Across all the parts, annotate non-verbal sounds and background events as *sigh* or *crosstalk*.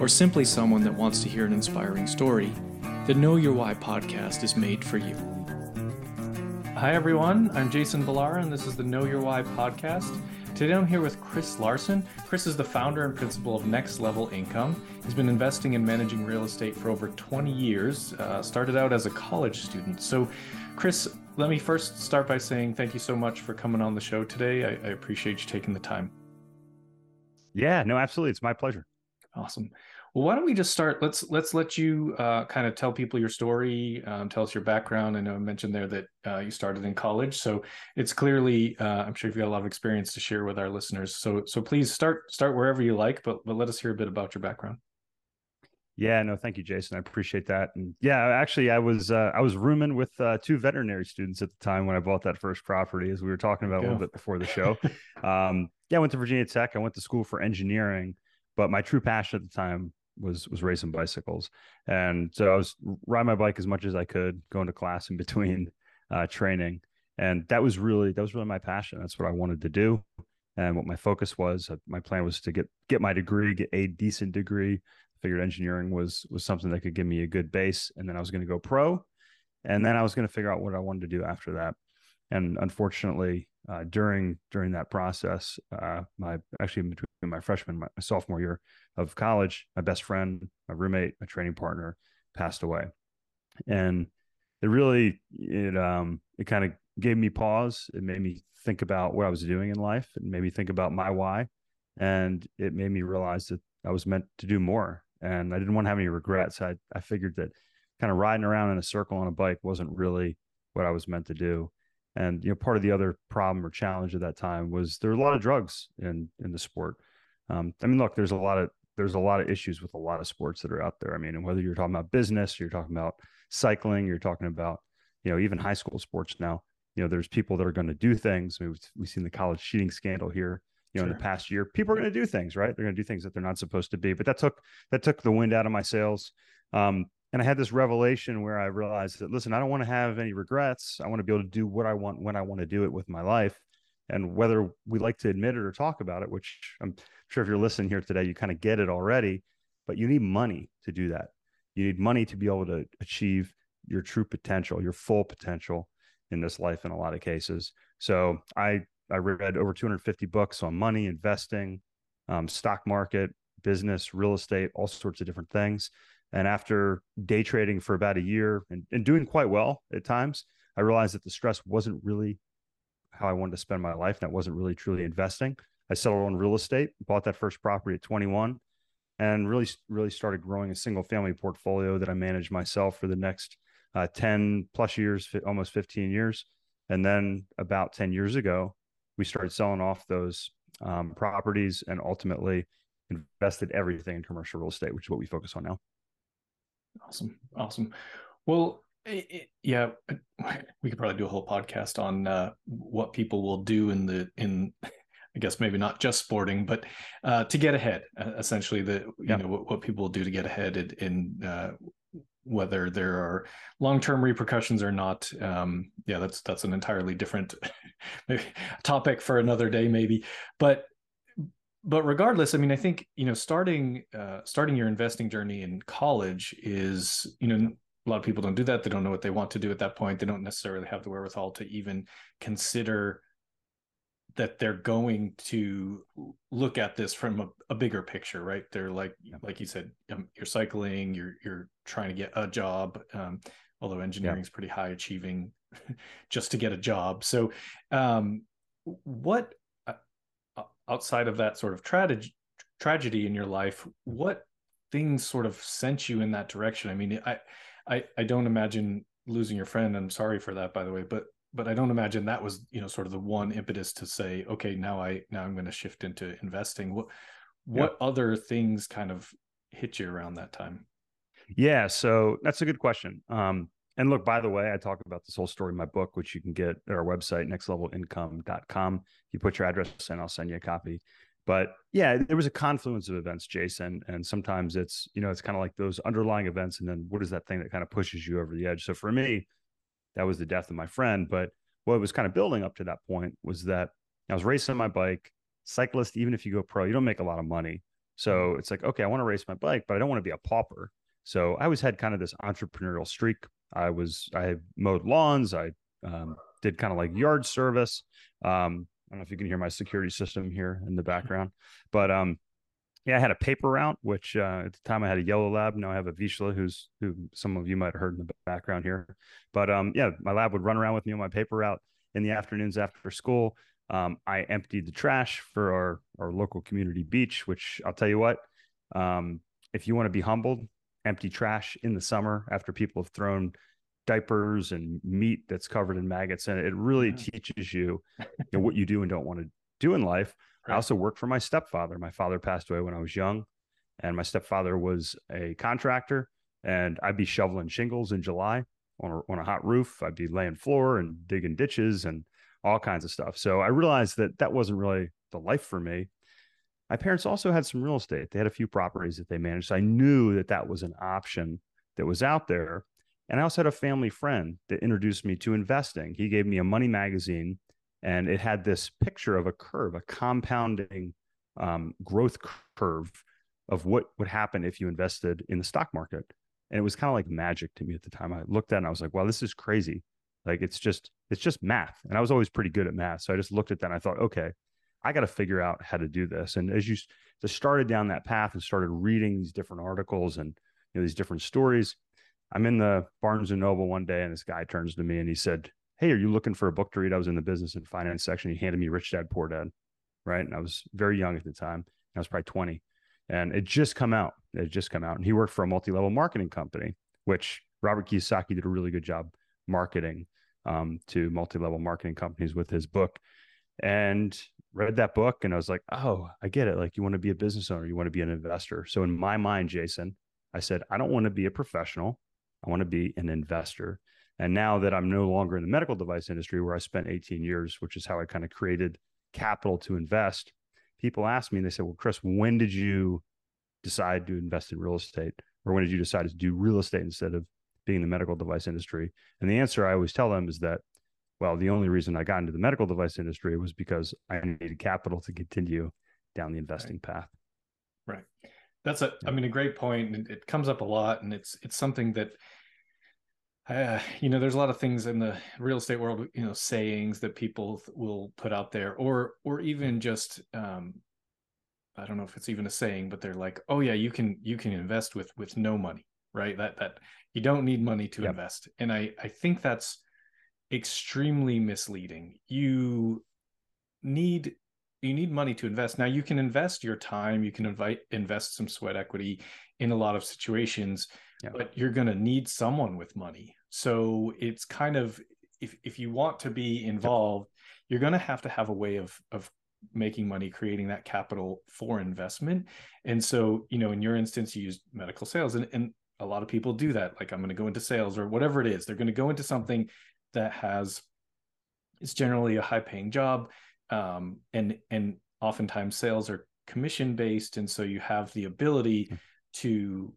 or simply someone that wants to hear an inspiring story, the Know Your Why podcast is made for you. Hi, everyone. I'm Jason Ballara, and this is the Know Your Why podcast. Today I'm here with Chris Larsen. Chris is the founder and principal of Next Level Income. He's been investing and managing real estate for over 20 years, uh, started out as a college student. So, Chris, let me first start by saying thank you so much for coming on the show today. I, I appreciate you taking the time. Yeah, no, absolutely. It's my pleasure. Awesome. Well, why don't we just start? Let's let's let you uh, kind of tell people your story, um, tell us your background. I know I mentioned there that uh, you started in college, so it's clearly uh, I'm sure you've got a lot of experience to share with our listeners. So so please start start wherever you like, but but let us hear a bit about your background. Yeah, no, thank you, Jason. I appreciate that. And yeah, actually, I was uh, I was rooming with uh, two veterinary students at the time when I bought that first property, as we were talking about a little bit before the show. *laughs* um, yeah, I went to Virginia Tech. I went to school for engineering, but my true passion at the time was was racing bicycles, and so I was riding my bike as much as I could, going to class in between *laughs* uh, training, and that was really that was really my passion. That's what I wanted to do, and what my focus was. Uh, my plan was to get get my degree, get a decent degree. I figured engineering was was something that could give me a good base, and then I was going to go pro, and then I was going to figure out what I wanted to do after that. And unfortunately, uh, during during that process, uh, my actually between my freshman my, my sophomore year of college, my best friend, my roommate, my training partner passed away, and it really it um it kind of gave me pause. It made me think about what I was doing in life. It made me think about my why, and it made me realize that I was meant to do more, and I didn't want to have any regrets. I I figured that kind of riding around in a circle on a bike wasn't really what I was meant to do and you know, part of the other problem or challenge at that time was there were a lot of drugs in in the sport. Um, I mean, look, there's a lot of there's a lot of issues with a lot of sports that are out there. I mean, and whether you're talking about business, you're talking about cycling, you're talking about you know even high school sports now. You know, there's people that are going to do things. I mean, we've, we've seen the college cheating scandal here. You know, sure. in the past year, people are going to do things, right? They're going to do things that they're not supposed to be. But that took that took the wind out of my sails. Um, and I had this revelation where I realized that listen, I don't want to have any regrets. I want to be able to do what I want when I want to do it with my life. And whether we like to admit it or talk about it, which I'm sure if you're listening here today, you kind of get it already, but you need money to do that. You need money to be able to achieve your true potential, your full potential in this life in a lot of cases. So I I read over 250 books on money, investing, um, stock market, business, real estate, all sorts of different things. And after day trading for about a year and, and doing quite well at times, I realized that the stress wasn't really how I wanted to spend my life. That wasn't really truly investing. I settled on real estate, bought that first property at 21, and really, really started growing a single family portfolio that I managed myself for the next uh, 10 plus years, almost 15 years. And then about 10 years ago, we started selling off those um, properties and ultimately invested everything in commercial real estate, which is what we focus on now. Awesome. Awesome. Well, it, yeah, *laughs* we could probably do a whole podcast on uh, what people will do in the in *laughs* I guess maybe not just sporting, but uh, to get ahead. Uh, essentially, the you yeah. know what, what, people will do to get ahead in, in uh, whether there are long term repercussions or not. Um, yeah, that's that's an entirely different *laughs* topic for another day, maybe. But but regardless, I mean, I think you know, starting uh, starting your investing journey in college is you know a lot of people don't do that. They don't know what they want to do at that point. They don't necessarily have the wherewithal to even consider that they're going to look at this from a, a bigger picture, right? They're like, like you said, um, you're cycling, you're you're trying to get a job. Um, although engineering is pretty high achieving, *laughs* just to get a job. So, um, what outside of that sort of tragedy tragedy in your life, what things sort of sent you in that direction? I mean, I I, I don't imagine losing your friend. I'm sorry for that, by the way, but but I don't imagine that was you know sort of the one impetus to say, okay, now I now I'm going to shift into investing. What what yep. other things kind of hit you around that time? Yeah, so that's a good question. Um, and look, by the way, I talk about this whole story in my book, which you can get at our website, nextlevelincome.com. You put your address in, I'll send you a copy. But yeah, there was a confluence of events, Jason. And sometimes it's, you know, it's kind of like those underlying events. And then what is that thing that kind of pushes you over the edge? So for me, that was the death of my friend. But what was kind of building up to that point was that I was racing my bike. Cyclist, even if you go pro, you don't make a lot of money. So mm-hmm. it's like, okay, I want to race my bike, but I don't want to be a pauper. So I always had kind of this entrepreneurial streak. I was, I mowed lawns. I um, did kind of like yard service. Um, I don't know if you can hear my security system here in the background, but um, yeah, I had a paper route, which uh, at the time I had a yellow lab. Now I have a Vizsla, who's who some of you might have heard in the background here. But um, yeah, my lab would run around with me on my paper route in the afternoons after school. Um, I emptied the trash for our our local community beach, which I'll tell you what, um, if you want to be humbled, empty trash in the summer after people have thrown diapers and meat that's covered in maggots. And it really yeah. teaches you, you know, what you do and don't want to do in life. Right. i also worked for my stepfather. My father passed away when i was young and my stepfather was a contractor and i'd be shoveling shingles in july on a, on a hot roof. I'd be laying floor and digging ditches and all kinds of stuff. So i realized that that wasn't really the life for me my parents also had some real estate they had a few properties that they managed i knew that that was an option that was out there and I also had a family friend that introduced me to investing. He gave me a money magazine, and it had this picture of a curve, a compounding um, growth curve of what would happen if you invested in the stock market. And it was kind of like magic to me at the time. I looked at it and I was like, wow, this is crazy. Like it's just, it's just math. And I was always pretty good at math. So I just looked at that and I thought, okay, I got to figure out how to do this. And as you just started down that path and started reading these different articles and you know, these different stories, I'm in the Barnes and Noble one day, and this guy turns to me and he said, "Hey, are you looking for a book to read?" I was in the business and finance section. He handed me Rich Dad Poor Dad, right? And I was very young at the time. I was probably 20, and it just come out. It just come out, and he worked for a multi-level marketing company, which Robert Kiyosaki did a really good job marketing um, to multi-level marketing companies with his book. And read that book, and I was like, "Oh, I get it. Like, you want to be a business owner, you want to be an investor." So in my mind, Jason, I said, "I don't want to be a professional." I want to be an investor. And now that I'm no longer in the medical device industry where I spent 18 years, which is how I kind of created capital to invest, people ask me and they say, Well, Chris, when did you decide to invest in real estate? Or when did you decide to do real estate instead of being in the medical device industry? And the answer I always tell them is that, well, the only reason I got into the medical device industry was because I needed capital to continue down the investing right. path. Right. That's a, I mean, a great point. It comes up a lot, and it's it's something that uh, you know, there's a lot of things in the real estate world, you know, sayings that people will put out there, or or even just, um, I don't know if it's even a saying, but they're like, oh yeah, you can you can invest with with no money, right? That that you don't need money to yep. invest, and I I think that's extremely misleading. You need you need money to invest. Now you can invest your time, you can invite invest some sweat equity in a lot of situations yeah. but you're going to need someone with money. So it's kind of if if you want to be involved, you're going to have to have a way of of making money, creating that capital for investment. And so, you know, in your instance, you use medical sales, and and a lot of people do that. Like I'm going to go into sales or whatever it is. They're going to go into something that has it's generally a high paying job, um, and and oftentimes sales are commission based, and so you have the ability hmm. to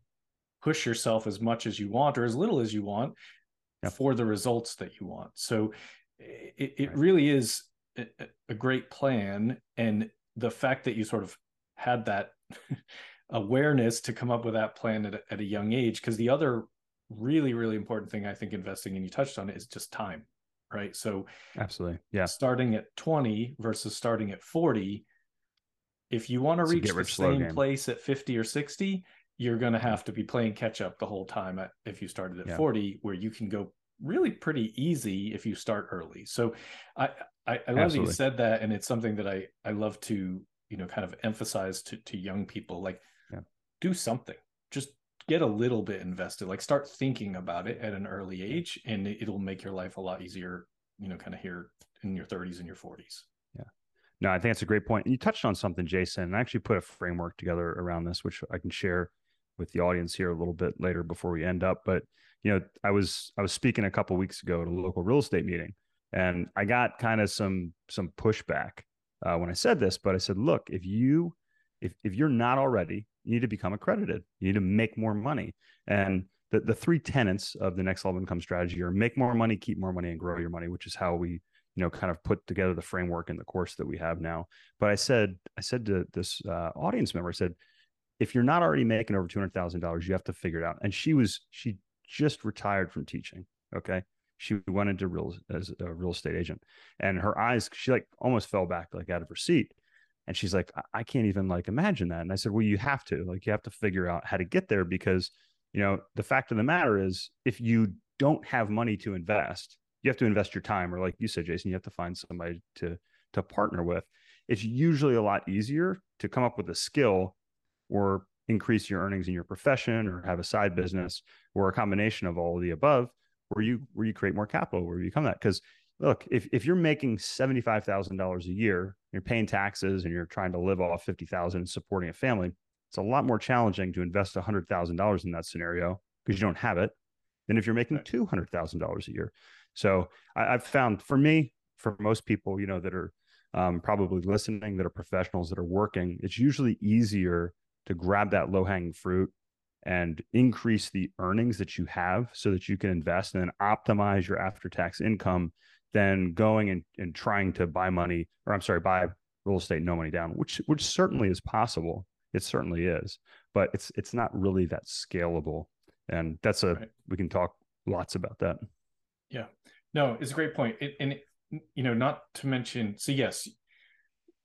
push yourself as much as you want or as little as you want yep. for the results that you want. So it, it right. really is a, a great plan. And the fact that you sort of had that *laughs* awareness to come up with that plan at at a young age, because the other really, really important thing I think investing, and you touched on it, is just time, right? So, absolutely. Yeah. Starting at 20 versus starting at 40, if you want to reach the same place at 50 or 60, you're going to have to be playing catch up the whole time at, if you started at yeah. 40 where you can go really pretty easy if you start early so i i, I love that you said that and it's something that i i love to you know kind of emphasize to to young people like yeah. do something just get a little bit invested like start thinking about it at an early age and it'll make your life a lot easier you know kind of here in your 30s and your 40s yeah no i think that's a great point and you touched on something jason and i actually put a framework together around this which i can share with the audience here a little bit later before we end up. But you know, I was I was speaking a couple weeks ago at a local real estate meeting, and I got kind of some some pushback uh, when I said this. But I said, look, if you if if you're not already, you need to become accredited. You need to make more money. And the the three tenets of the next level income strategy are make more money, keep more money, and grow your money, which is how we you know kind of put together the framework in the course that we have now. But I said I said to this uh, audience member, I said, if you're not already making over two hundred thousand dollars, you have to figure it out. And she was she just retired from teaching. Okay. She went into real as a real estate agent and her eyes, she like almost fell back like out of her seat. And she's like, I can't even like imagine that. And I said, Well, you have to, like, you have to figure out how to get there because, you know, the fact of the matter is if you don't have money to invest, you have to invest your time, or like you said, Jason, you have to find somebody to to partner with. It's usually a lot easier to come up with a skill or increase your earnings in your profession or have a side business or a combination of all of the above where you where you create more capital where you become that because look if, if you're making $75000 a year you're paying taxes and you're trying to live off 50000 and supporting a family it's a lot more challenging to invest $100000 in that scenario because you don't have it than if you're making $200000 a year. So I, have found for me for most people you know that are um, probably listening that are professionals that are working it's usually easier to grab that low hanging fruit and increase the earnings that you have so that you can invest and then optimize your after tax income than going and, and trying to buy money or I'm sorry, buy real estate, no money down, which which certainly is possible. It certainly is, but it's it's not really that scalable. And that's a right. we can talk lots about that. Yeah. No, it's a great point. It, and it, you know, not to mention, so yes,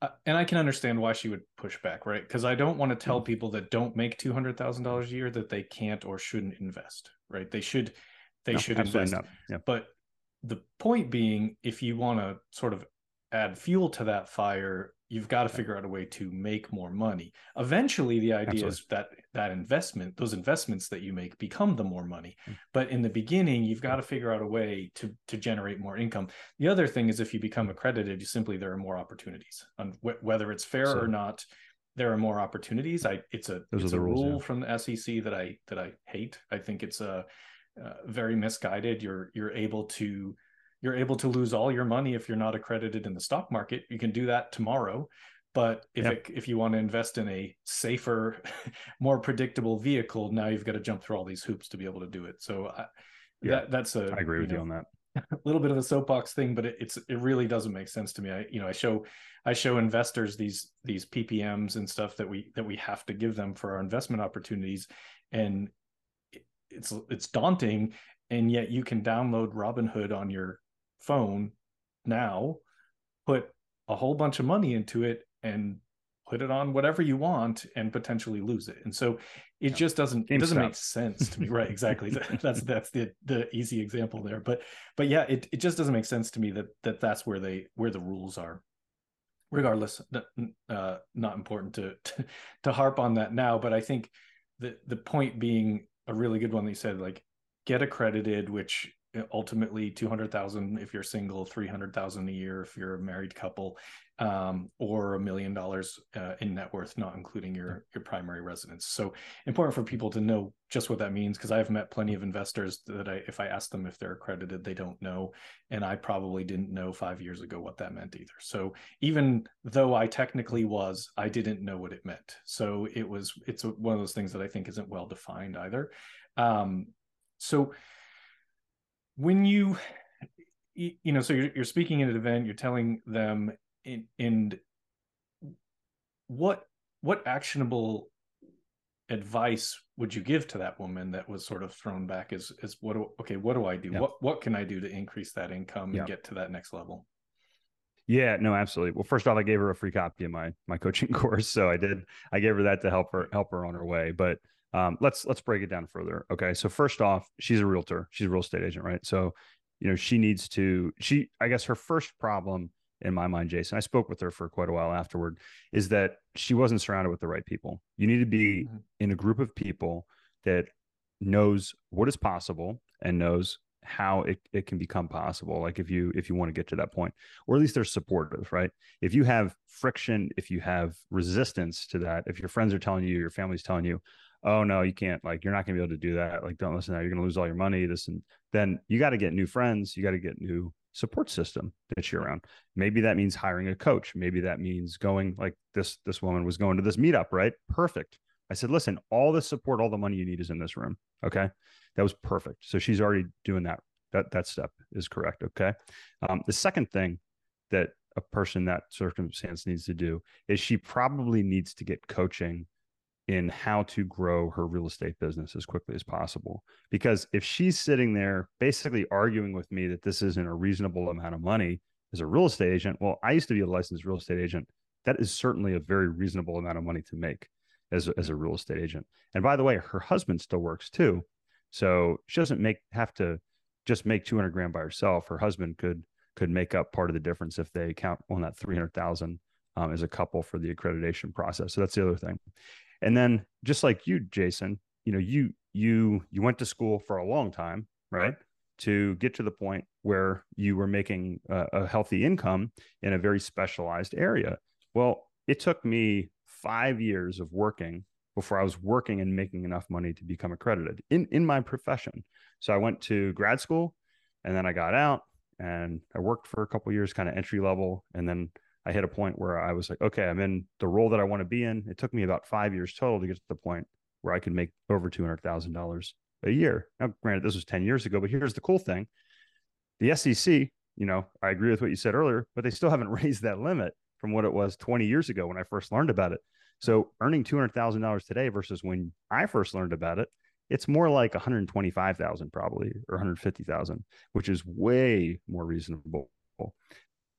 uh, and I can understand why she would push back, right? Because I don't want to tell mm-hmm. people that don't make two hundred thousand dollars a year that they can't or shouldn't invest, right? They should, they no, should invest. Yeah. But the point being, if you want to sort of add fuel to that fire, you've got to figure out a way to make more money. Eventually the idea Absolutely. is that that investment those investments that you make become the more money. Mm. but in the beginning you've got to figure out a way to to generate more income. The other thing is if you become accredited you simply there are more opportunities. And wh- whether it's fair so, or not there are more opportunities. I it's a it's a rules, rule yeah. from the sec that i that i hate. I think it's a uh, very misguided you're you're able to you're able to lose all your money if you're not accredited in the stock market. You can do that tomorrow. But if yep. it, if you want to invest in a safer, *laughs* more predictable vehicle, now you've got to jump through all these hoops to be able to do it. So I, yeah, that, that's a I agree with you, know, you on that. *laughs* A little bit of a soapbox thing, but it, it's it really doesn't make sense to me. I you know I show I show investors these these PPMs and stuff that we that we have to give them for our investment opportunities, and it's it's daunting. And yet you can download Robinhood on your phone now, put a whole bunch of money into it and put it on whatever you want and potentially lose it. And so it yeah. just doesn't it doesn't make sense to me. *laughs* Right. Exactly. that's that's the the easy example there. But but yeah, it, it just doesn't make sense to me that that that's where they where the rules are. Regardless, uh, not important to, to *laughs* to harp on that now. But I think the the point being a really good one that you said, like get accredited, which ultimately 200,000 if you're single, 300,000 a year if you're a married couple, um, or a million dollars uh, in net worth, not including your your primary residence. So important for people to know just what that means because I've met plenty of investors that I, if I ask them if they're accredited, they don't know, and I probably didn't know five years ago what that meant either. So even though I technically was, I didn't know what it meant. So it was it's one of those things that I think isn't well defined either. Um, so when you you know so you're, you're speaking at an event you're telling them in in what what actionable advice would you give to that woman that was sort of thrown back as as what do, okay what do i do? Yeah. what what can i do to increase that income and get to that next level? Yeah no absolutely. Well first off i gave her a free copy of my my coaching *laughs* course so i did i gave her that to help her help her on her way but um, let's let's break it down further. Okay, so first off, she's a realtor. She's a real estate agent, right? So, you know, she needs to. She, I guess, her first problem in my mind, Jason, I spoke with her for quite a while afterward, is that she wasn't surrounded with the right people. You need to be mm-hmm. in a group of people that knows what is possible and knows how it, it can become possible like if you if you want to get to that point or at least they're supportive right if you have friction if you have resistance to that if your friends are telling you your family's telling you oh no, you can't, like, you're not going to be able to do that. Like, don't listen to that. You're going to lose all your money. This and then you got to get new friends. You got to get new support system that you're around. Maybe that means hiring a coach. Maybe that means going like this, this woman was going to this meetup, right? Perfect. I said, listen, all the support, all the money you need is in this room. Okay. That was perfect. So she's already doing that. That, that step is correct. Okay. Um, the second thing that a person that circumstance needs to do is she probably needs to get coaching in how to grow her real estate business as quickly as possible. Because if she's sitting there basically arguing with me that this isn't a reasonable amount of money as a real estate agent, well, I used to be a licensed real estate agent. That is certainly a very reasonable amount of money to make as a, as a real estate agent. And by the way, her husband still works too. So she doesn't make have to just make 200 grand by herself. Her husband could could make up part of the difference if they count on that 300,000 um, as a couple for the accreditation process. So that's the other thing. And then just like you, Jason, you know, you you you went to school for a long time, right? To get to the point where you were making a, a healthy income in a very specialized area. Well, it took me five years of working before I was working and making enough money to become accredited in in my profession. So I went to grad school, and then I got out and I worked for a couple years, kind of entry level, and then I hit a point where I was like, okay, I'm in the role that I want to be in. It took me about five years total to get to the point where I could make over two hundred thousand dollars a year. Now, granted, this was ten years ago, but here's the cool thing: the SEC. You know, I agree with what you said earlier, but they still haven't *laughs* raised that limit from what it was 20 years ago when I first learned about it. So earning two hundred thousand dollars today versus when I first learned about it, it's more like one hundred twenty-five thousand probably or one hundred fifty thousand, which is way more reasonable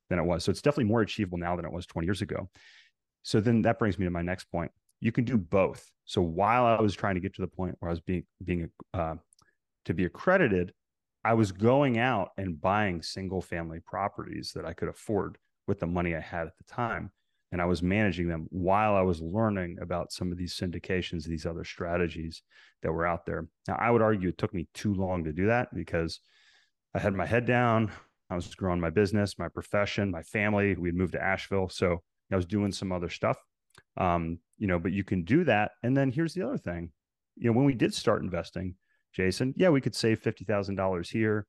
than it was. So it's definitely more achievable now than it was 20 years ago. So then that brings me to my next point. You can do both. So while I was trying to get to the point where I was being being uh, to be accredited, I was going out and buying single family properties that I could afford with the money I had at the time. And I was managing them while I was learning about some of these syndications, these other strategies that were out there. Now, I would argue it took me too long to do that because I had my head down. I was growing my business, my profession, my family. We had moved to Asheville. So I was doing some other stuff. Um, you know, but you can do that. And then here's the other thing. You know, when we did start investing, Jason, yeah, we could save fifty thousand dollars here,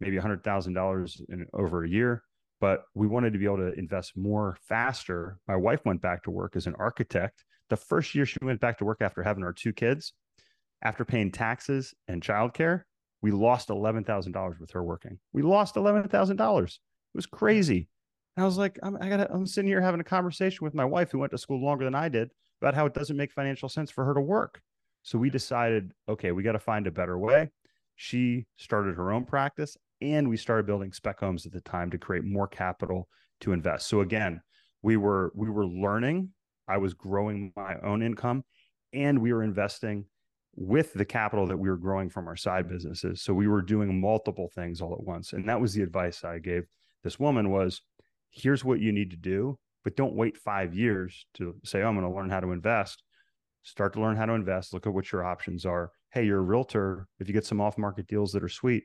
maybe a hundred thousand dollars in over a year. But we wanted to be able to invest more faster. My wife went back to work as an architect. The first year she went back to work after having our two kids, after paying taxes and childcare, we lost $11,000 with her working. We lost $11,000. It was crazy. And I was like, I'm, I gotta, I'm sitting here having a conversation with my wife who went to school longer than I did about how it doesn't make financial sense for her to work. So we decided, okay, we got to find a better way. She started her own practice and we started building spec homes at the time to create more capital to invest. So again, we were we were learning, I was growing my own income and we were investing with the capital that we were growing from our side businesses. So we were doing multiple things all at once. And that was the advice I gave this woman was here's what you need to do, but don't wait 5 years to say oh, I'm going to learn how to invest. Start to learn how to invest, look at what your options are. Hey, you're a realtor, if you get some off-market deals that are sweet,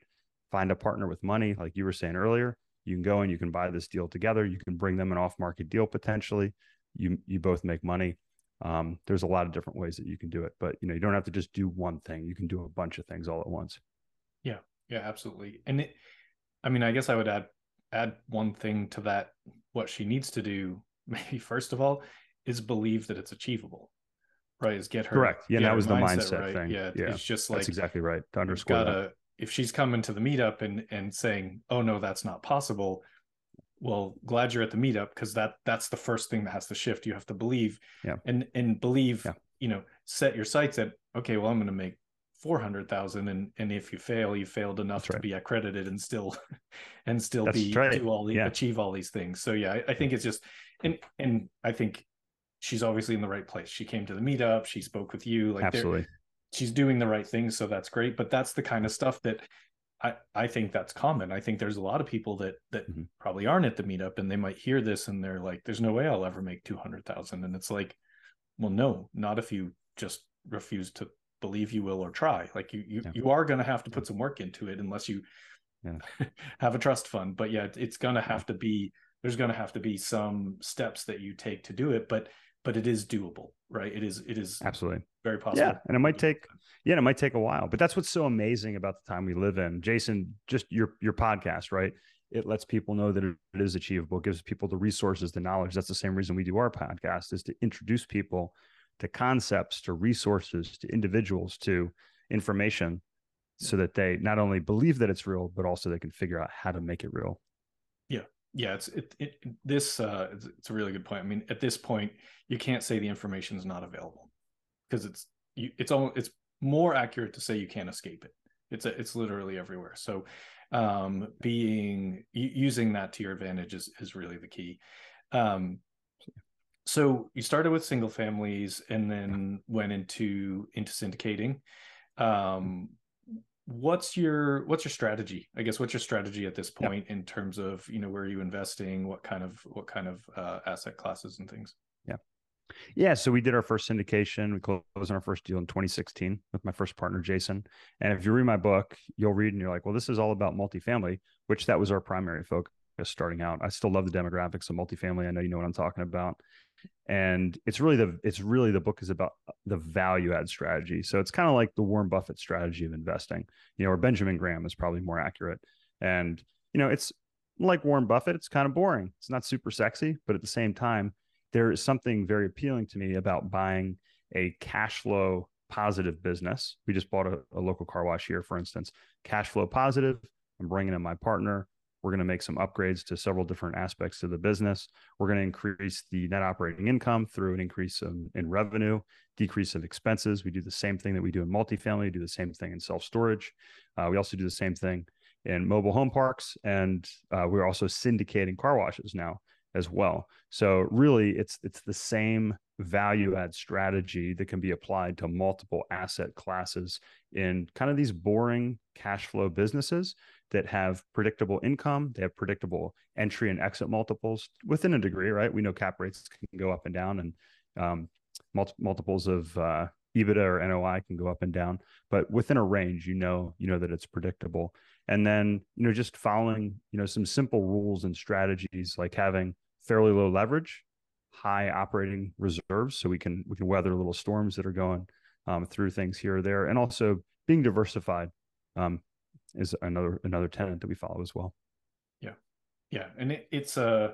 find a partner with money like you were saying earlier. You can go and you can buy this deal together. You can bring them an off-market deal potentially. You you both make money um, there's a lot of different ways that you can do it but you know you don't have to just do one thing you can do a bunch of things all at once yeah yeah absolutely and it, i mean i guess i would add add one thing to that what she needs to do *laughs* maybe first of all is believe that it's achievable right is get her correct yeah that was the mindset right. thing yeah, yeah it's just like that's exactly right to underscore gotta, that. if she's coming to the meetup and and saying oh no that's not possible well glad you're at the meetup because that that's the first thing that has to shift you have to believe yeah. and and believe yeah. you know set your sights at okay well i'm going to make 400,000 and and if you fail you failed enough to be accredited and still *laughs* and still that's be right. do all the yeah. achieve all these things so yeah I, I, think it's just and and i think she's obviously in the right place she came to the meetup she spoke with you like absolutely she's doing the right things so that's great but that's the kind of stuff that I, I think that's common. I think there's a lot of people that that mm-hmm. probably aren't at the meetup and they might hear this and they're like, there's no way I'll ever make 200,000. And it's like, well, no, not if you just refuse to believe you will or try. Like you, you, yeah. you are going to have to put some work into it unless you yeah. *laughs* have a trust fund. But yeah, it's going to have to be, there's going to have to be some steps that you take to do it. But but it is doable, right? It is it is absolutely very possible. Yeah, and it might take yeah, it might take a while, but that's what's so amazing about the time we live in. Jason, just your your podcast, right? It lets people know that it is achievable, gives people the resources, the knowledge. That's the same reason we do our podcast is to introduce people to concepts, to resources, to individuals, to information so that they not only believe that it's real, but also they can figure out how to make it real. Yeah. It's, it, it this, uh, it's, it's a really good point. I mean, at this point, you can't say the information is not available because it's, you, it's almost, it's more accurate to say you can't escape it. It's a, it's literally everywhere. So, um, being using that to your advantage is, is really the key. Um, so you started with single families and then went into into syndicating um what's your what's your strategy? I guess what's your strategy at this point in terms of you know where are you investing? What kind of what kind of uh, asset classes and things? Yeah. Yeah so we did our first syndication. We closed on our first deal in 2016 with my first partner jason. And if you read my book you'll read and you're like well this is all about multifamily which that was our primary focus starting out. I still love the demographics of multifamily. I know you know what i'm talking about and it's really the it's really the book is about the value add strategy. So it's kind of like the warren buffett strategy of investing you know or benjamin graham is probably more accurate. And you know it's like warren buffett it's kind of boring. It's not super sexy but at the same time there is something very appealing to me about buying a cash flow positive business. We just bought a, a local car wash here for instance. Cash flow positive i'm bringing in my partner we're going to make some upgrades to several different aspects of the business. We're going to increase the net operating income through an increase in, in revenue, decrease of expenses. We do the same thing that we do in multifamily, we do the same thing in self storage. Uh, we also do the same thing in mobile home parks, and uh, we're also syndicating car washes now as well. So really, it's it's the same value add strategy that can be applied to multiple asset classes in kind of these boring cash flow businesses that have predictable income, they have predictable entry and exit multiples within a degree, right? We know cap rates can go up and down, and um, multi- multiples of uh, EBITDA or NOI can go up and down, but within a range, you know, you know that it's predictable. And then, you know, just following, you know, some simple rules and strategies like having fairly low leverage, high operating reserves, so we can we can weather little storms that are going um, through things here or there, and also being diversified. Um, is another another tenant that we follow as well. Yeah, yeah, and it, it's a. Uh,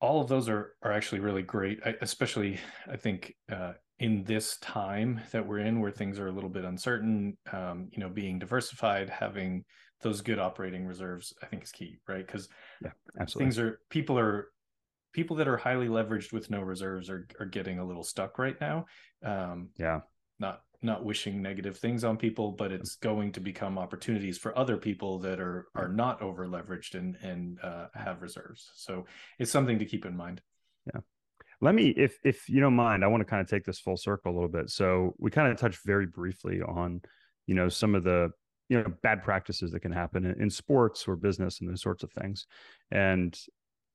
all of those are are actually really great, I, especially I think uh, in this time that we're in, where things are a little bit uncertain. Um, you know, being diversified, having those good operating reserves, I think is key, right? Because yeah, absolutely, things are people are people that are highly leveraged with no reserves are are getting a little stuck right now. Um, yeah, not not wishing negative things on people, but it's going to become opportunities for other people that are are not over leveraged and and uh, have reserves. So it's something to keep in mind. Yeah. Let me, if if you don't mind, I want to kind of take this full circle a little bit. So we kind of touched very briefly on, you know, some of the you know bad practices that can happen in, in sports or business and those sorts of things. And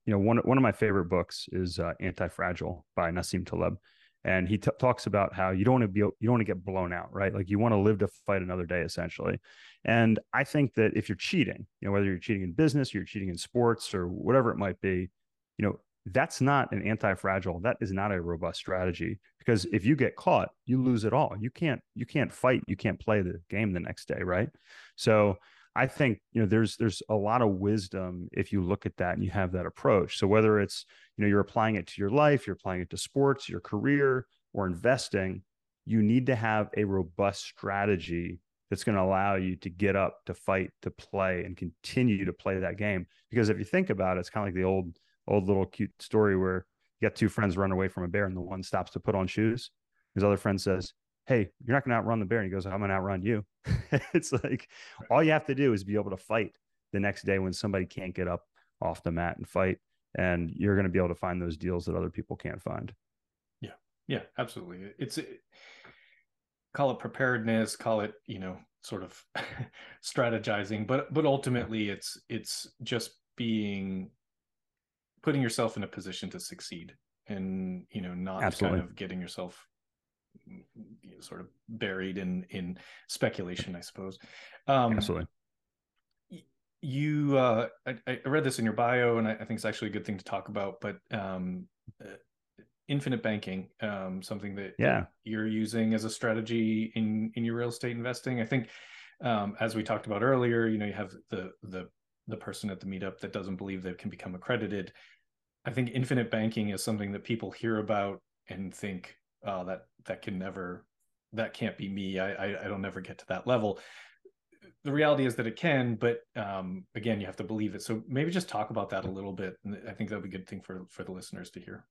you know, one one of my favorite books is uh, Anti Fragile by Nassim Taleb and he t- talks about how you don't want to be you don't want to get blown out right? Like you want to live to fight another day essentially. And i think that if you're cheating you know whether you're cheating in business you're cheating in sports or whatever it might be you know that's not an anti-fragile that is not a robust strategy. Because if you get caught you lose it all. You can't you can't fight you can't play the game the next day right? So I think you know there's there's a lot of wisdom if you look at that and you have that approach. So whether it's you know you're applying it to your life, you're applying it to sports, your career, or investing, you need to have a robust strategy that's going to allow you to get up, to fight, to play, and continue to play that game. Because if you think about it, it's kind of like the old old little cute story where you got two friends run away from a bear, and the one stops to put on shoes. His other friend says, hey, you're not going to outrun the bear. And he goes, I'm going to outrun you. *laughs* it's like all you have to do is be able to fight the next day when somebody can't get up off the mat and fight. And you're going to be able to find those deals that other people can't find. Yeah. Yeah, absolutely. It's it, call it preparedness, call it, you know, sort of *laughs* strategizing, but but ultimately it's it's just being putting yourself in a position to succeed and you know not Absolutely. kind of getting yourself sort of buried in in speculation, I suppose. Um, Absolutely. You, uh, I, I, read this in your bio, and I, I, think it's actually a good thing to talk about. But um, uh, infinite banking, um, something that, yeah. you're using as a strategy in in your real estate investing. I think, um, as we talked about earlier, you know, you have the the the person at the meetup that doesn't believe they can become accredited. I think infinite banking is something that people hear about and think, oh, that that can never, that can't be me. I I, I don't never get to that level. The reality is that it can, but um, again, you have to believe it. So maybe just talk about that a little bit. And I think that would be a good thing for for the listeners to hear.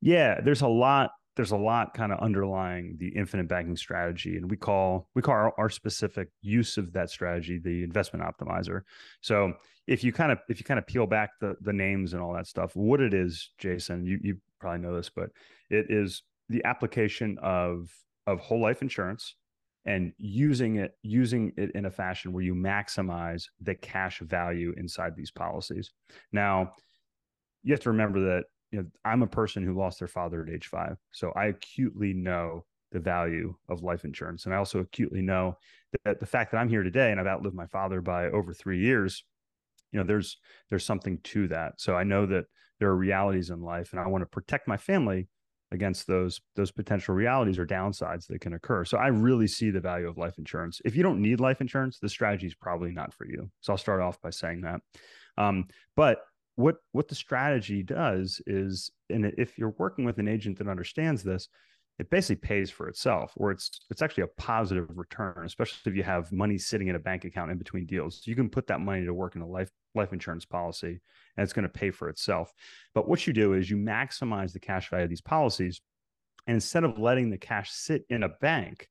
Yeah, there's a lot there's a lot kind of underlying the infinite banking strategy and we call we call our, our, specific use of that strategy the investment optimizer so if you kind of if you kind of peel back the the names and all that stuff what it is jason you you probably know this but it is the application of of whole life insurance and using it using it in a fashion where you maximize the cash value inside these policies now you have to remember that you know, I'm a person who lost their father at age five. So I acutely know the value of life insurance. And I also acutely know that the fact that I'm here today and I've outlived my father by over three years, you know, there's there's something to that. So I know that there are realities in life and I want to protect my family against those those potential realities or downsides that can occur. So I really see the value of life insurance. If you don't need life insurance, the strategy is probably not for you. So I'll start off by saying that. Um, but what what the strategy does is and if you're working with an agent that understands this it basically pays for itself or it's it's actually a positive return especially if you have money sitting in a bank account in between deals you can put that money to work in a life life insurance policy and it's going to pay for itself but what you do is you maximize the cash value of these policies and instead of letting the cash sit in a bank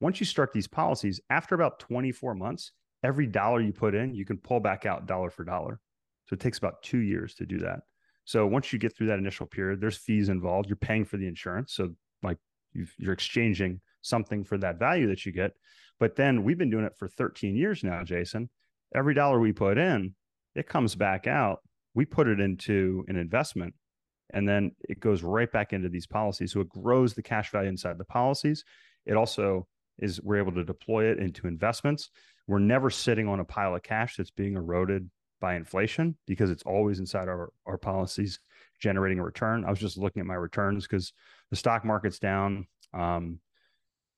once you start these policies after about 24 months every dollar you put in you can pull back out dollar for dollar so it takes about two years to do that. So once you get through that initial period, there's fees involved. You're paying for the insurance. So like you are exchanging something for that value that you get. But then we've been doing it for 13 years now, Jason. Every dollar we put in, it comes back out. We put it into an investment and then it goes right back into these policies. So it grows the cash value inside the policies. It also is we're able to deploy it into investments. We're never sitting on a pile of cash that's being eroded by inflation because it's always inside our, our policies generating a return. I was just looking at my returns because the stock market's down. Um,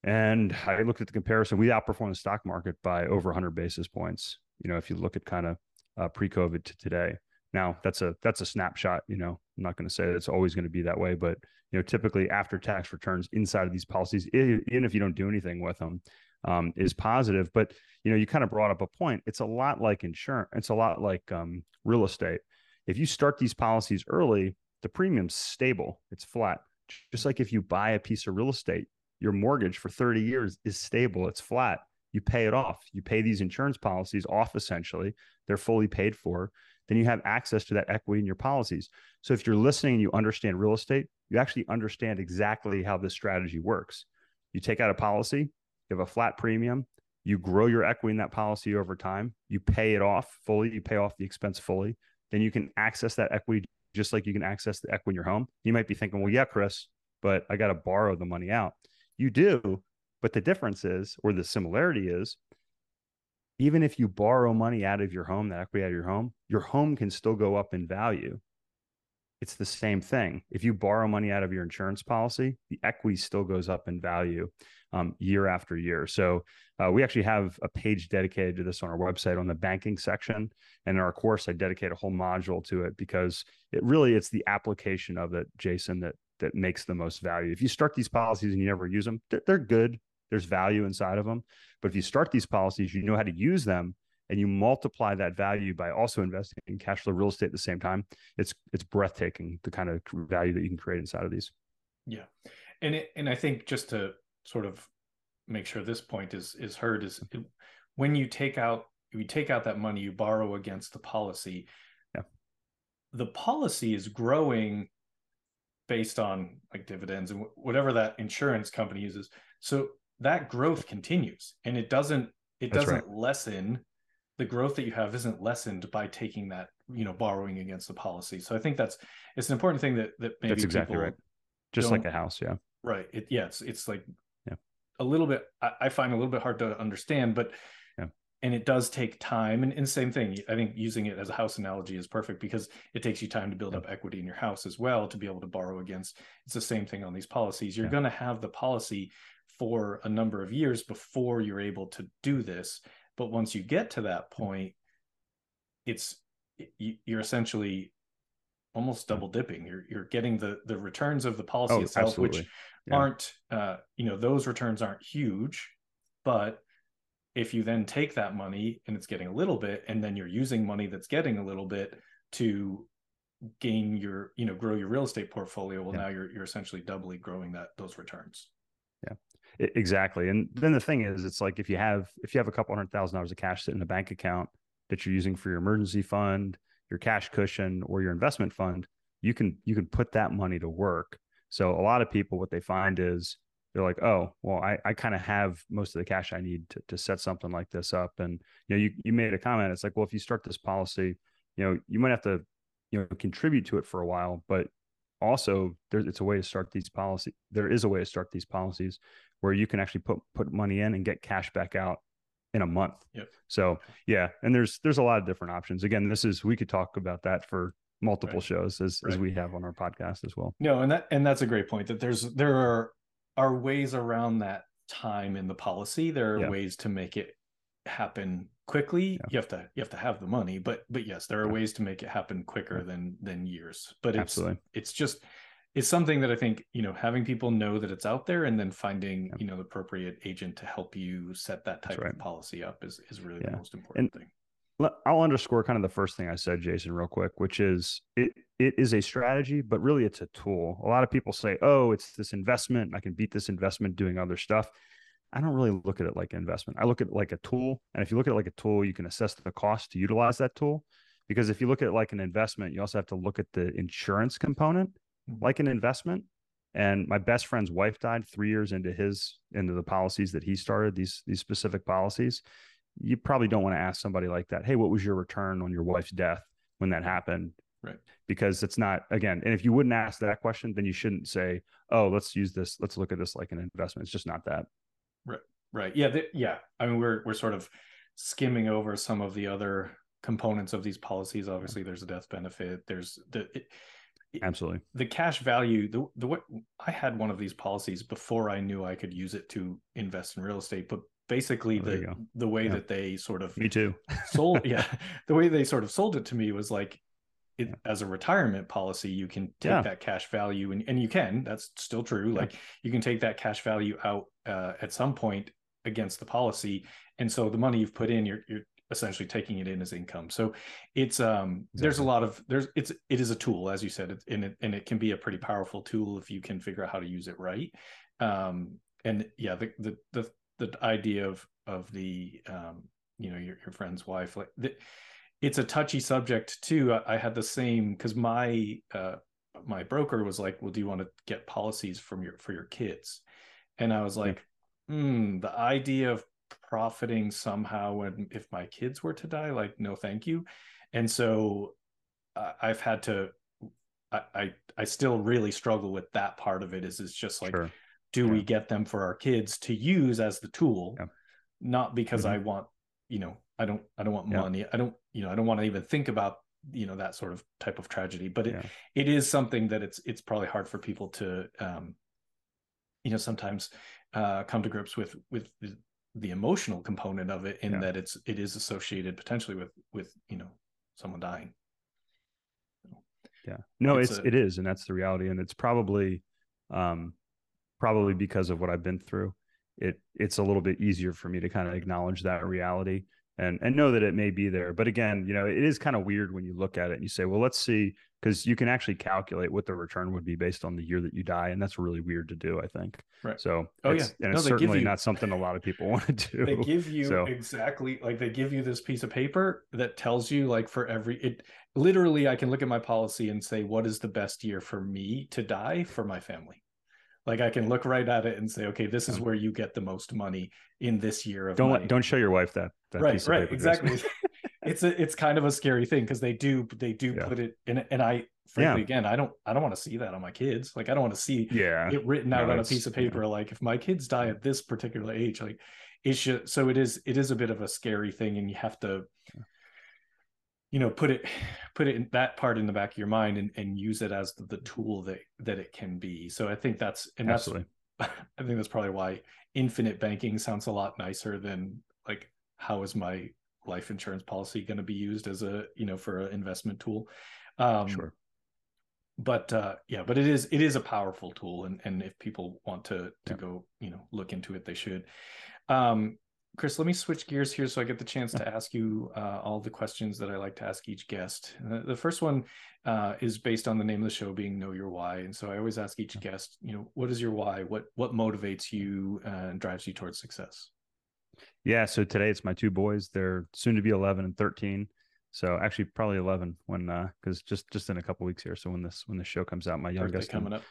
and I looked at the comparison. We outperformed the stock market by over 100 basis points. You know, if you look at kind of uh, pre-COVID to today. Now that's a that's a snapshot. You know, I'm not going to say that it's always going to be that way, but you know, typically after tax returns inside of these policies, even if you don't do anything with them, um, is positive. But you know, you kind of brought up a point. It's a lot like insurance. It's a lot like um, real estate. If you start these policies early, the premium's stable. It's flat. Just like if you buy a piece of real estate, your mortgage for 30 years is stable. It's flat. You pay it off. You pay these insurance policies off essentially. They're fully paid for. Then you have access to that equity in your policies. So if you're listening and you understand real estate, you actually understand exactly how this strategy works. You take out a policy, you have a flat premium, you grow your equity in that policy over time, you pay it off fully, you pay off the expense fully, then you can access that equity just like you can access the equity in your home. You might be thinking, well, yeah, Chris, but I got to borrow the money out. You do, but the difference is, or the similarity is, even if you borrow money out of your home, that equity out of your home, your home can still go up in value it's the same thing. If you borrow money out of your insurance policy, the equity still goes up in value um, year after year. So uh, we actually have a page dedicated to this on our website on the banking section. And in our course, I dedicate a whole module to it because it really it's the application of it, Jason, that that makes the most value. If you start these policies and you never use them, they're, they're good. There's value inside of them. But if you start these policies, you know how to use them and you multiply that value by also investing in cash flow real estate at the same time, it's it's breathtaking the kind of value that you can create inside of these. Yeah, and it, and I think just to sort of make sure this point is is heard is when you take out you take out that money you borrow against the policy. Yeah, the policy is growing based on like dividends and whatever that insurance company uses. So that growth continues and it doesn't it That's doesn't right. lessen the growth that you have isn't lessened by taking that you know borrowing against the policy so i think that's it's an important thing that that maybe that's exactly right just like a house yeah right it, yeah it's, it's like yeah. a little bit I, I, find a little bit hard to understand but yeah. and it does take time and, and same thing i think using it as a house analogy is perfect because it takes you time to build up equity in your house as well to be able to borrow against it's the same thing on these policies you're yeah. going to have the policy for a number of years before you're able to do this but once you get to that point it's you're essentially almost double dipping you're you're getting the the returns of the policy oh, itself absolutely. which yeah. aren't uh you know those returns aren't huge but if you then take that money and it's getting a little bit and then you're using money that's getting a little bit to gain your you know grow your real estate portfolio well yeah. now you're you're essentially doubly growing that those returns exactly and then the thing is it's like if you have if you have a couple hundred thousand dollars of cash sitting in a bank account that you're using for your emergency fund your cash cushion or your investment fund you can you can put that money to work so a lot of people what they find is they're like, oh, well, I, I kind of have most of the cash I need to, to set something like this up. And, you know, you, you made a comment. It's like, well, if you start this policy, you know, you might have to, you know, contribute to it for a while, but also there's, it's a way to start these policies. There is a way to start these policies where you can actually put, put money in and get cash back out in a month. Yep. So yeah. And there's, there's a lot of different options. Again, this is, we could talk about that for multiple right. shows as, right. as we have on our podcast as well. No, and that, and that's a great point that there's, there are are ways around that time in the policy. There are yeah. ways to make it happen quickly. Yeah. You have to you have to have the money, but but yes, there are yeah. ways to make it happen quicker than than years. But it's Absolutely. it's just it's something that I think you know having people know that it's out there and then finding you know the appropriate agent to help you set that type right. of policy up is is really the most important and, thing. I'll underscore kind of the first thing I said, Jason, real quick, which is it it is a strategy, but really it's a tool. A lot of people say, "Oh, it's this investment. I can beat this investment doing other stuff." I don't really look at it like an investment. I look at it like a tool, and if you look at it like a tool, you can assess the cost to utilize that tool. Because if you look at it like an investment, you also have to look at the insurance component. Like an investment. And my best friend's wife died three years into his into the policies that he started these these specific policies you probably don't want to ask somebody like that, hey, what was your return on your wife's death when that happened? Right. Because it's not, again, and if you wouldn't ask that question, then you shouldn't say, oh, let's use this, let's look at this like an investment. It's just not that. Right. Right. Yeah. Yeah. I mean, we're, we're sort of skimming over some of the other components of these policies. Obviously, there's a death benefit, there's the, it, absolutely the cash value the the what i had one of these policies before i knew i could use it to invest in real estate but basically oh, the the way yeah. that they sort of me too sold *laughs* yeah the way they sort of sold it to me was like it, yeah. as a retirement policy you can take yeah. that cash value and, and you can that's still true like you can take that cash value out uh, at some point against the policy and so the money you've put in you're, you're essentially taking it in as income. So it's um exactly. there's a lot of there's it's it is a tool as you said it, and it and it can be a pretty powerful tool if you can figure out how to use it right. Um and yeah the the the the idea of of the um, you know your, your friend's wife like the, it's a touchy subject too. I, I had the same because my uh, my broker was like well do you want to get policies from your for your kids? And i was like hmm the idea of profiting somehow when if my kids were to die like no thank you and so uh, i've had to I, I, I still really struggle with that part of it is it's just like sure do yeah. we get them for our kids to use as the tool yeah. not because mm-hmm. i want you know i don't i don't want yeah. money i don't you know i don't want to even think about you know that sort of type of tragedy but it, it is something that it's it's probably hard for people to um you know sometimes uh come to grips with with the, emotional component of it in that it's it is associated potentially with with you know someone dying. Yeah. No it's, it's a, it is and that's the reality and it's probably um probably because of what I've been through, it it's a little bit easier for me to kind of acknowledge that reality and and know that it may be there. But again, you know, it is kind of weird when you look at it and you say, well, let's see, because you can actually calculate what the return would be based on the year that you die, and that's really weird to do. I think. Right. So. Oh yeah. And no, it's certainly you, not something a lot of people *laughs* want to do. They give you so. exactly like they give you this piece of paper that tells you like for every it literally I can look at my policy and say what is the best year for me to die for my family like I can look right at it and say, okay, this is where you get the most money in this year of don't money. don't show your wife that. that right, right, exactly. *laughs* *laughs* it's a it's kind of a scary thing because they do they do yeah. put it in, and I frankly yeah. again I don't I don't want to see that on my kids. Like I don't want to see yeah it written out no, on a piece of paper. Yeah. Like if my kids die at this particular age, like it's just so it is it is a bit of a scary thing and you have to you know put it put it in that part in the back of your mind and, and use it as the, tool that that it can be so i think that's and that's Absolutely. *laughs* i think that's probably why infinite banking sounds a lot nicer than like how is my life insurance policy going to be used as a you know for an investment tool um sure but uh yeah but it is it is a powerful tool and and if people want to to yeah. go you know look into it they should um chris let me switch gears here so i get the chance to ask you uh, all the questions that i like to ask each guest. The first one uh, is based on the name of the show being know your why. And so i always ask each guest you know what is your why? What what motivates you and drives you towards success? Yeah so today it's my two boys. They're soon to be 11 and 13 so actually, probably eleven when because uh, just just in a couple weeks here. So when this when the show comes out, my youngest coming up.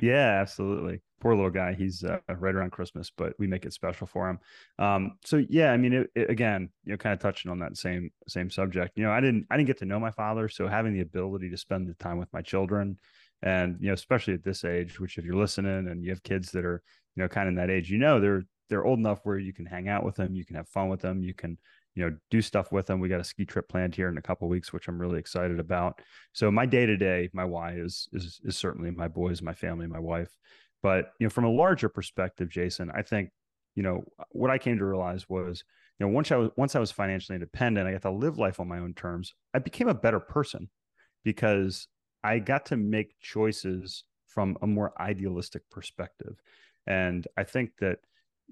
Yeah, absolutely. Poor little guy. He's uh, right around Christmas, but we make it special for him. Um, so yeah, I mean, it, it, again, you know, kind of touching on that same same subject. You know, I didn't I didn't get to know my father, so having the ability to spend the time with my children, and you know, especially at this age, which if you're listening and you have kids that are you know kind of in that age, you know, they're they're old enough where you can hang out with them, you can have fun with them, you can you know do stuff with them. We got a ski trip planned here in a couple weeks which i'm really excited about. So my day to day my why is is is certainly my boys my family my wife. But you know from a larger perspective jason i think you know what i came to realize was you know once i was once i was financially independent i got to live life on my own terms i became a better person because i got to make choices from a more idealistic perspective. And i think that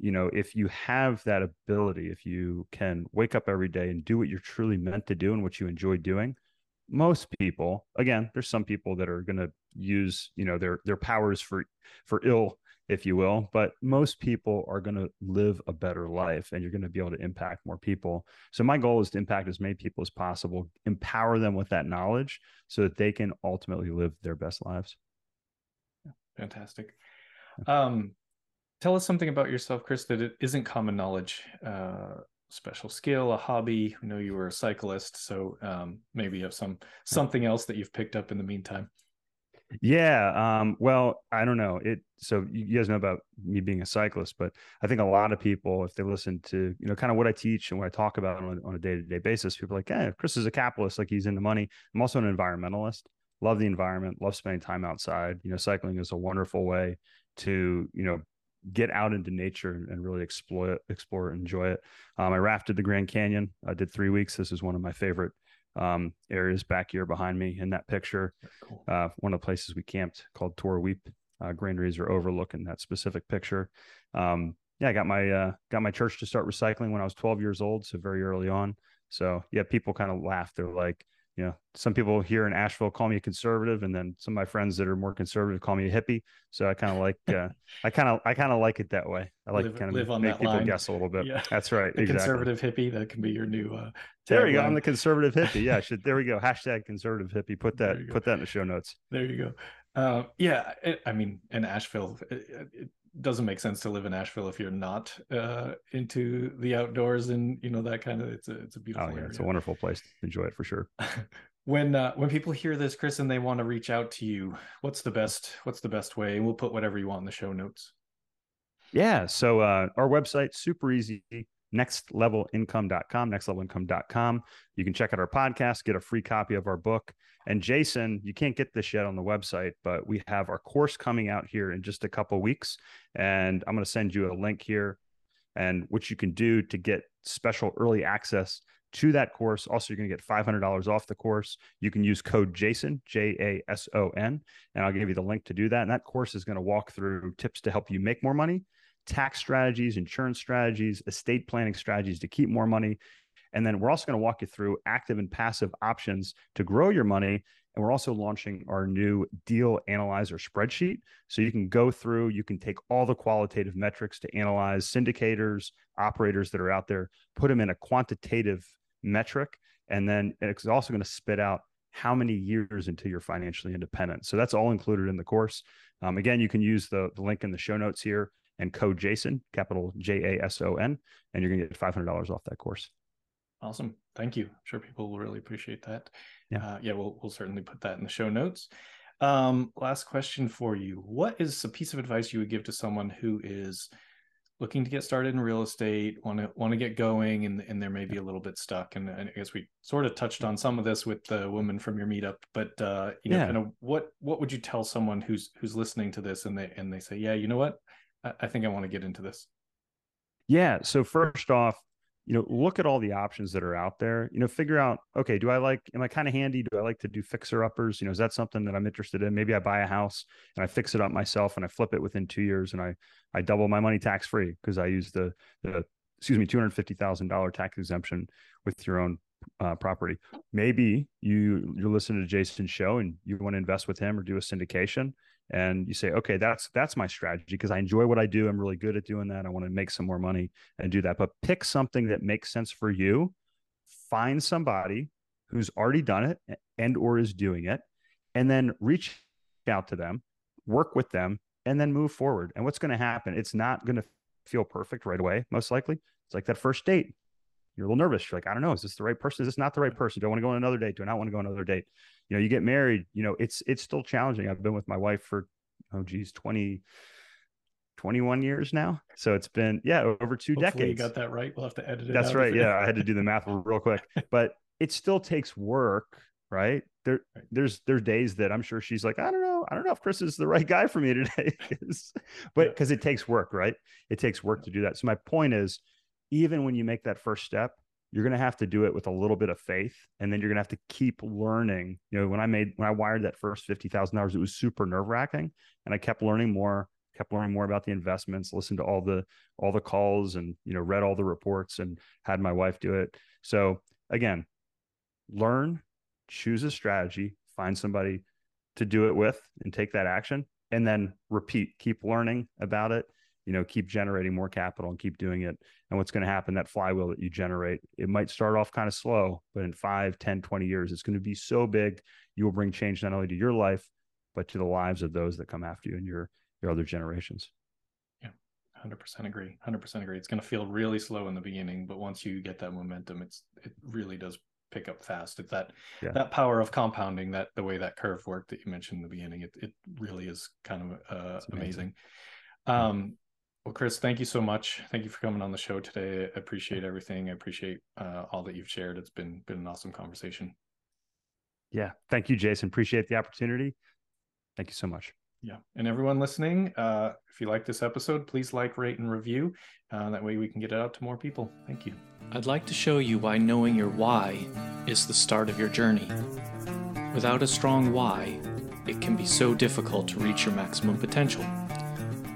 you know if you have that ability if you can wake up every day and do what you're truly meant to do and what you enjoy doing most people again there's some people that are going to use you know their their powers for for ill if you will but most people are going to live a better life and you're going to be able to impact more people. So my goal is to impact as many people as possible empower them with that knowledge so that they can ultimately live their best lives. Fantastic. Um tell us something about yourself, Chris, that it isn't common knowledge. Uh, special skill, a hobby. I know you were a cyclist, so um, maybe you have some something else that you've picked up in the meantime. Yeah. Um, well, I don't know. It so you guys know about me being a cyclist, but I think a lot of people, if they listen to, you know, kind of what I teach and what I talk about on, on a day-to-day basis, people are like, yeah, Chris is a capitalist, like he's into money. I'm also an environmentalist. Love the environment, love spending time outside. You know, cycling is a wonderful way to, you know, get out into nature and really explore it, explore it, enjoy it. Um, I rafted the Grand Canyon. I did three weeks. This is one of my favorite um, areas back here behind me in that picture. Cool. Uh, one of the places we camped called Tor Weep. Uh, granaries are overlooking that specific picture. Um, yeah, I got my uh, got my church to start recycling when I was 12 years old, so very early on. So yeah, people kind of laugh. They're like, you know, some people here in Asheville call me a conservative, and then some of my friends that are more conservative call me a hippie. So I kind of like, uh, I kind of, I kind of like it that way. I like kind of make people line. guess a little bit. Yeah. That's right. The exactly. conservative hippie. That can be your new. Uh, there we go. I'm the conservative hippie. Yeah. Should there we go. Hashtag conservative hippie. Put that. Put that in the show notes. There you go. Uh, yeah. It, I mean, in Asheville, it, it, doesn't make sense to live in Asheville if you're not uh, into the outdoors and you know that kind of. It's a it's a beautiful. Oh yeah, area. it's a wonderful place to enjoy it for sure. *laughs* when uh, when people hear this, Chris, and they want to reach out to you, what's the best what's the best way? And we'll put whatever you want in the show notes. Yeah. So uh, our website super easy nextlevelincome.com, nextlevelincome.com. You can check out our podcast, get a free copy of our book. And Jason, you can't get this yet on the website, but we have our course coming out here in just a couple weeks. And I'm going to send you a link here and what you can do to get special early access to that course. Also, you're going to get $500 off the course. You can use code JASON, J A S O N, and I'll give you the link to do that. And that course is going to walk through tips to help you make more money tax strategies, insurance strategies, estate planning strategies to keep more money. And then we're also going to walk you through active and passive options to grow your money. And we're also launching our new deal analyzer spreadsheet. So you can go through, you can take all the qualitative metrics to analyze syndicators, operators that are out there, put them in a quantitative metric. And then it's also going to spit out how many years until you're financially independent. So that's all included in the course. Um, again, you can use the, the link in the show notes here and code Jason, capital J A S O N, and you're going to get $500 off that course. Awesome. Thank you. I'm sure people will really appreciate that. Yeah. Uh, yeah, we'll, we'll certainly put that in the show notes. Um, last question for you. What is a piece of advice you would give to someone who is looking to get started in real estate, want to want to get going, and and they're maybe a little bit stuck. And, and, I guess we sort of touched on some of this with the woman from your meetup, but uh, you know, yeah. kind of what what would you tell someone who's who's listening to this and they and they say, yeah, you know what, I, think I want to get into this. Yeah. So first off, you know, look at all the options that are out there. You know, figure out, okay, do I like, am I kind of handy? Do I like to do fixer uppers? You know, is that something that I'm interested in? Maybe I buy a house and I fix it up myself and I flip it within two years and I I double my money tax free because I use the the excuse me two hundred fifty thousand dollar tax exemption with your own uh, property. Maybe you you're listening to Jason's show and you want to invest with him or do a syndication and you say okay that's that's my strategy because i enjoy what i do i'm really good at doing that i want to make some more money and do that but pick something that makes sense for you find somebody who's already done it and or is doing it and then reach out to them work with them and then move forward and what's going to happen it's not going to feel perfect right away most likely it's like that first date you're a little nervous. You're like, I don't know, is this the right person? Is this not the right person? Do I want to go on another date? Do I not want to go on another date? You know, you get married, you know, it's it's still challenging. I've been with my wife for oh geez, 20, 21 years now. So it's been, yeah, over two Hopefully decades. You got that right. We'll have to edit it. That's right. Yeah. I had to do the math *laughs* real quick. But it still takes work, right? There, right. there's there's days that I'm sure she's like, I don't know, I don't know if Chris is the right guy for me today. *laughs* but because yeah. it takes work, right? It takes work to do that. So my point is even when you make that first step, you're going to have to do it with a little bit of faith and then you're going to have to keep learning. You know when i made when i wired that first $50000 it was super nerve wracking and i kept learning more kept learning more about the investments listened to all the all the calls and you know read all the reports and had my wife do it. So again learn choose a strategy find somebody to do it with and take that action and then repeat keep learning about it you know keep generating more capital and keep doing it. And what's going to happen that flywheel that you generate it might start off kind of slow but in 5 10 20 years it's going to be so big you will bring change not only to your life but to the lives of those that come after you and your your other generations. Yeah 100% agree 100% agree. It's going to feel really slow in the beginning but once you get that momentum it's it really does pick up fast. It's that yeah. that power of compounding that the way that curve worked that you mentioned in the beginning it, it really is kind of uh, amazing. amazing. Um well, Chris, thank you so much. Thank you for coming on the show today. I appreciate everything. I appreciate uh, all that you've shared. It's been been an awesome conversation. Yeah, thank you, Jason. Appreciate the opportunity. Thank you so much. Yeah, and everyone listening, uh, if you like this episode, please like, rate, and review. Uh, that way, we can get it out to more people. Thank you. I'd like to show you why knowing your why is the start of your journey. Without a strong why, it can be so difficult to reach your maximum potential.